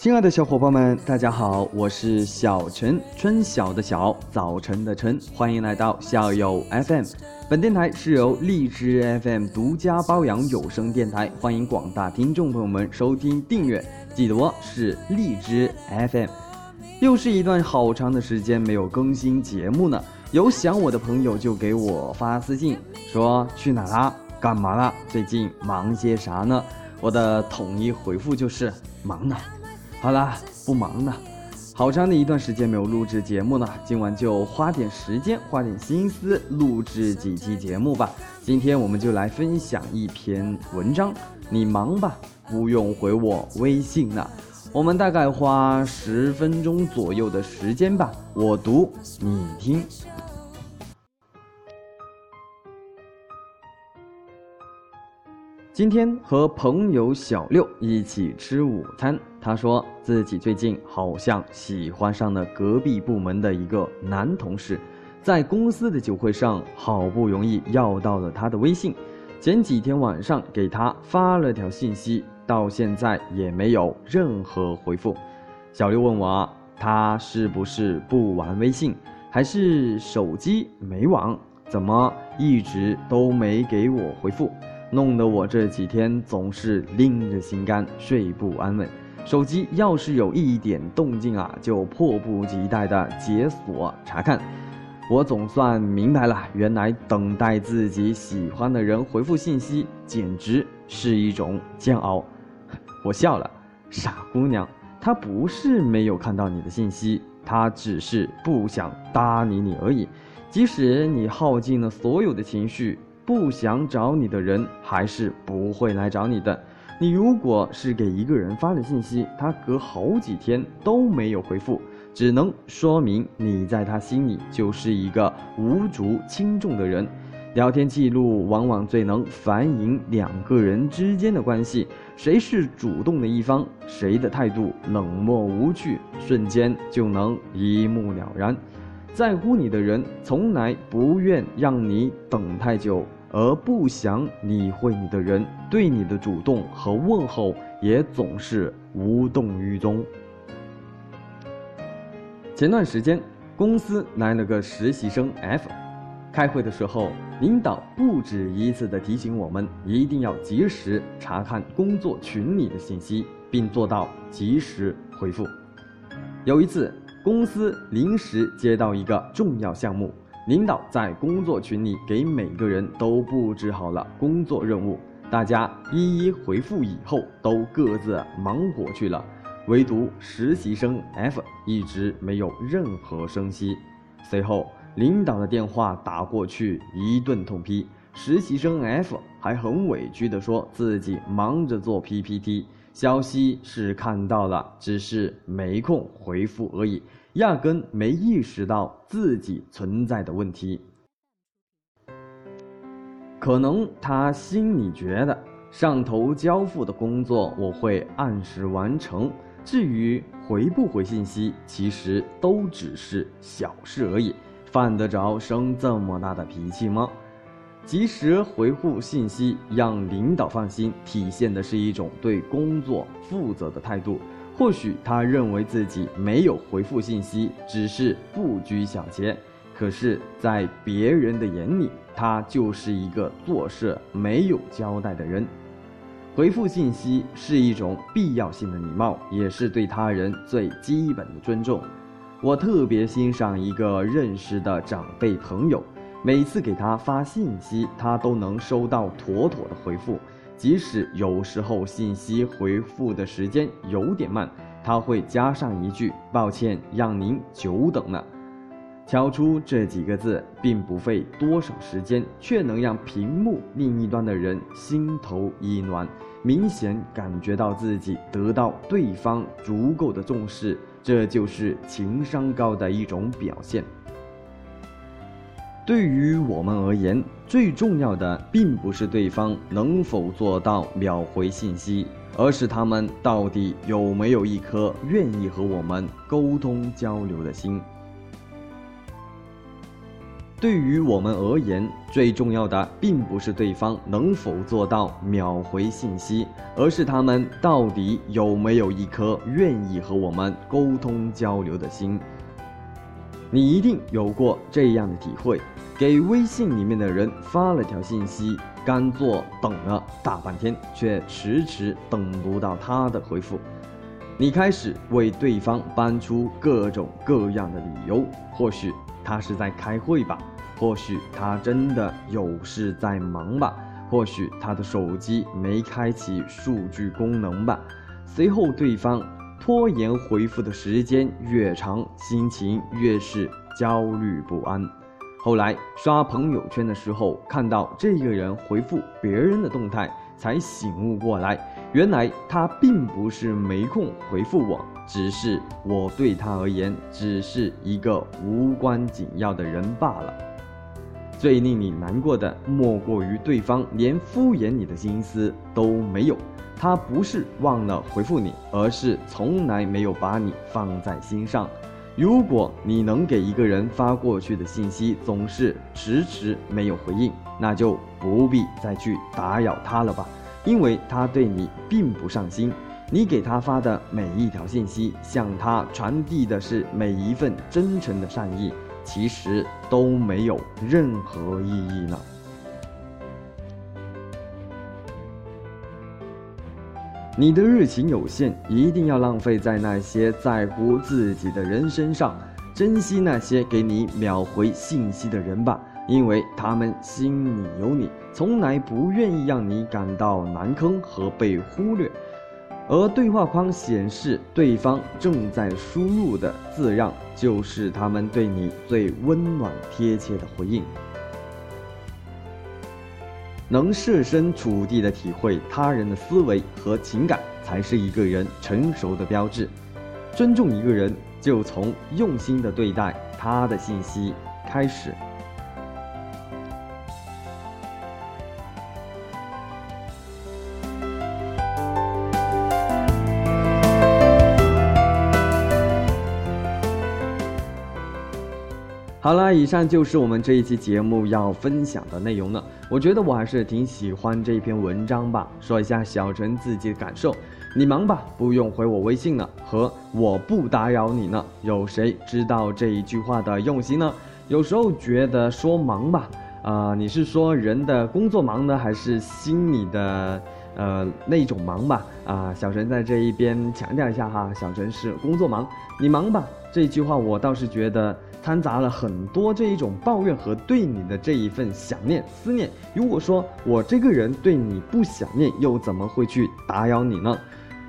亲爱的小伙伴们，大家好，我是小陈，春晓的晓，早晨的晨，欢迎来到校友 FM。本电台是由荔枝 FM 独家包养有声电台，欢迎广大听众朋友们收听订阅，记得哦，是荔枝 FM。又是一段好长的时间没有更新节目呢，有想我的朋友就给我发私信说去哪啦，干嘛啦，最近忙些啥呢？我的统一回复就是忙呢。好啦，不忙了，好长的一段时间没有录制节目了，今晚就花点时间，花点心思录制几期节目吧。今天我们就来分享一篇文章，你忙吧，不用回我微信了。我们大概花十分钟左右的时间吧，我读你听。今天和朋友小六一起吃午餐，他说自己最近好像喜欢上了隔壁部门的一个男同事，在公司的酒会上好不容易要到了他的微信，前几天晚上给他发了条信息，到现在也没有任何回复。小六问我，他是不是不玩微信，还是手机没网？怎么一直都没给我回复？弄得我这几天总是拎着心肝睡不安稳，手机要是有一点动静啊，就迫不及待的解锁查看。我总算明白了，原来等待自己喜欢的人回复信息，简直是一种煎熬。我笑了，傻姑娘，他不是没有看到你的信息，他只是不想搭理你而已。即使你耗尽了所有的情绪。不想找你的人还是不会来找你的。你如果是给一个人发了信息，他隔好几天都没有回复，只能说明你在他心里就是一个无足轻重的人。聊天记录往往最能反映两个人之间的关系，谁是主动的一方，谁的态度冷漠无趣，瞬间就能一目了然。在乎你的人从来不愿让你等太久。而不想理会你的人，对你的主动和问候也总是无动于衷。前段时间，公司来了个实习生 F，开会的时候，领导不止一次的提醒我们，一定要及时查看工作群里的信息，并做到及时回复。有一次，公司临时接到一个重要项目。领导在工作群里给每个人都布置好了工作任务，大家一一回复以后，都各自忙活去了。唯独实习生 F 一直没有任何声息。随后，领导的电话打过去，一顿痛批。实习生 F 还很委屈地说自己忙着做 PPT，消息是看到了，只是没空回复而已。压根没意识到自己存在的问题，可能他心里觉得上头交付的工作我会按时完成，至于回不回信息，其实都只是小事而已，犯得着生这么大的脾气吗？及时回复信息，让领导放心，体现的是一种对工作负责的态度。或许他认为自己没有回复信息，只是不拘小节，可是，在别人的眼里，他就是一个做事没有交代的人。回复信息是一种必要性的礼貌，也是对他人最基本的尊重。我特别欣赏一个认识的长辈朋友，每次给他发信息，他都能收到妥妥的回复。即使有时候信息回复的时间有点慢，他会加上一句“抱歉，让您久等了”。敲出这几个字并不费多少时间，却能让屏幕另一端的人心头一暖，明显感觉到自己得到对方足够的重视，这就是情商高的一种表现。对于我们而言，最重要的并不是对方能否做到秒回信息，而是他们到底有没有一颗愿意和我们沟通交流的心。对于我们而言，最重要的并不是对方能否做到秒回信息，而是他们到底有没有一颗愿意和我们沟通交流的心。你一定有过这样的体会：给微信里面的人发了条信息，干坐等了大半天，却迟迟等不到他的回复。你开始为对方搬出各种各样的理由，或许他是在开会吧，或许他真的有事在忙吧，或许他的手机没开启数据功能吧。随后对方。拖延回复的时间越长，心情越是焦虑不安。后来刷朋友圈的时候，看到这个人回复别人的动态，才醒悟过来，原来他并不是没空回复我，只是我对他而言只是一个无关紧要的人罢了。最令你难过的，莫过于对方连敷衍你的心思都没有。他不是忘了回复你，而是从来没有把你放在心上。如果你能给一个人发过去的信息总是迟迟没有回应，那就不必再去打扰他了吧，因为他对你并不上心。你给他发的每一条信息，向他传递的是每一份真诚的善意，其实都没有任何意义呢。你的热情有限，一定要浪费在那些在乎自己的人身上，珍惜那些给你秒回信息的人吧，因为他们心里有你，从来不愿意让你感到难堪和被忽略。而对话框显示对方正在输入的字样，就是他们对你最温暖贴切的回应。能设身处地的体会他人的思维和情感，才是一个人成熟的标志。尊重一个人，就从用心的对待他的信息开始。好了，以上就是我们这一期节目要分享的内容了。我觉得我还是挺喜欢这篇文章吧。说一下小陈自己的感受：你忙吧，不用回我微信了；和我不打扰你呢。有谁知道这一句话的用心呢？有时候觉得说忙吧，啊，你是说人的工作忙呢，还是心里的呃那种忙吧？啊，小陈在这一边强调一下哈，小陈是工作忙，你忙吧。这句话我倒是觉得。掺杂了很多这一种抱怨和对你的这一份想念思念。如果说我这个人对你不想念，又怎么会去打扰你呢？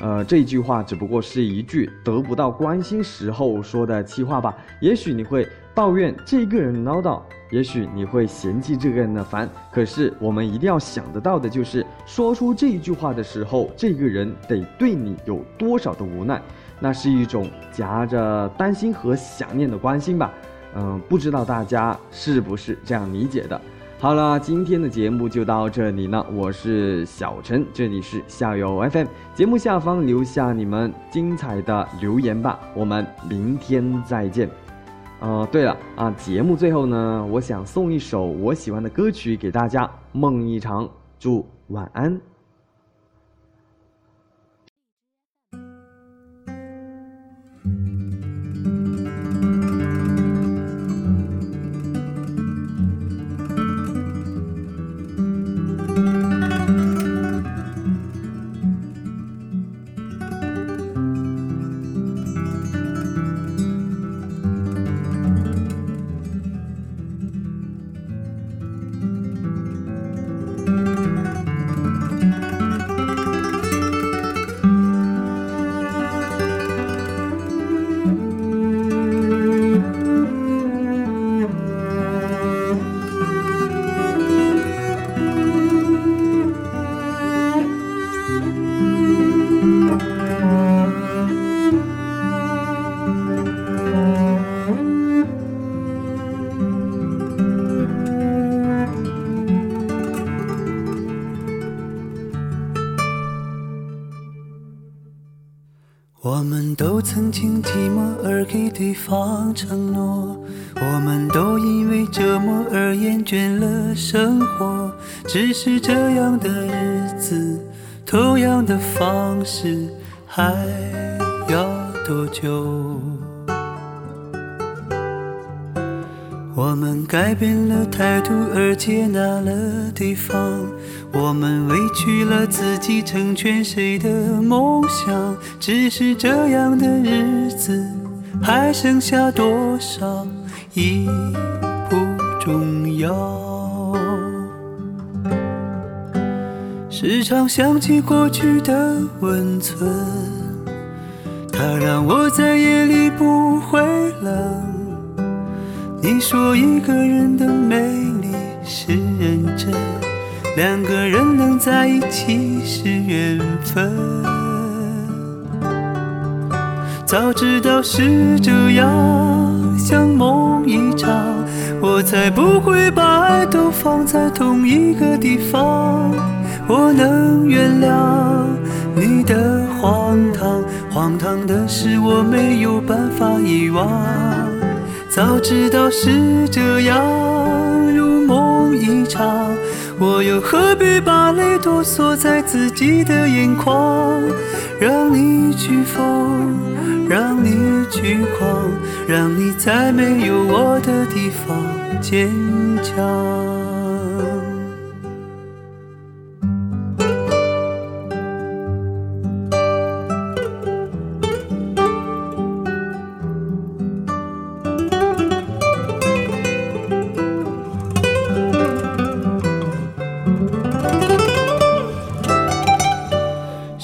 呃，这句话只不过是一句得不到关心时候说的气话吧。也许你会抱怨这个人唠叨，也许你会嫌弃这个人的烦。可是我们一定要想得到的就是，说出这一句话的时候，这个人得对你有多少的无奈。那是一种夹着担心和想念的关心吧，嗯，不知道大家是不是这样理解的？好了，今天的节目就到这里了，我是小陈，这里是校友 FM，节目下方留下你们精彩的留言吧，我们明天再见。哦，对了啊，节目最后呢，我想送一首我喜欢的歌曲给大家，梦一场，祝晚安。曾经寂寞而给对方承诺，我们都因为折磨而厌倦了生活，只是这样的日子，同样的方式，还要多久？我们改变了态度而接纳了对方，我们委屈了自己成全谁的梦想？只是这样的日子，还剩下多少已不重要。时常想起过去的温存，它让我在夜里不会冷。你说一个人的美丽是认真，两个人能在一起是缘分。早知道是这样，像梦一场，我才不会把爱都放在同一个地方。我能原谅你的荒唐，荒唐的是我没有办法遗忘。早知道是这样，如梦一场，我又何必把泪都锁在自己的眼眶？让你去疯，让你去狂，让你在没有我的地方坚强。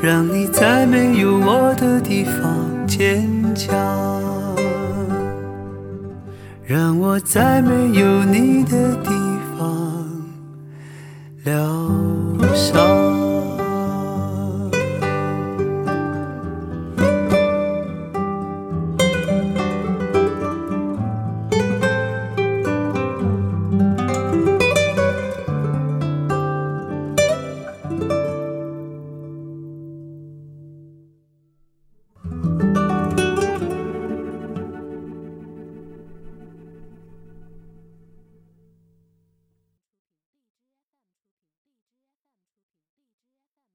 让你在没有我的地方坚强让我在没有你的地方疗伤。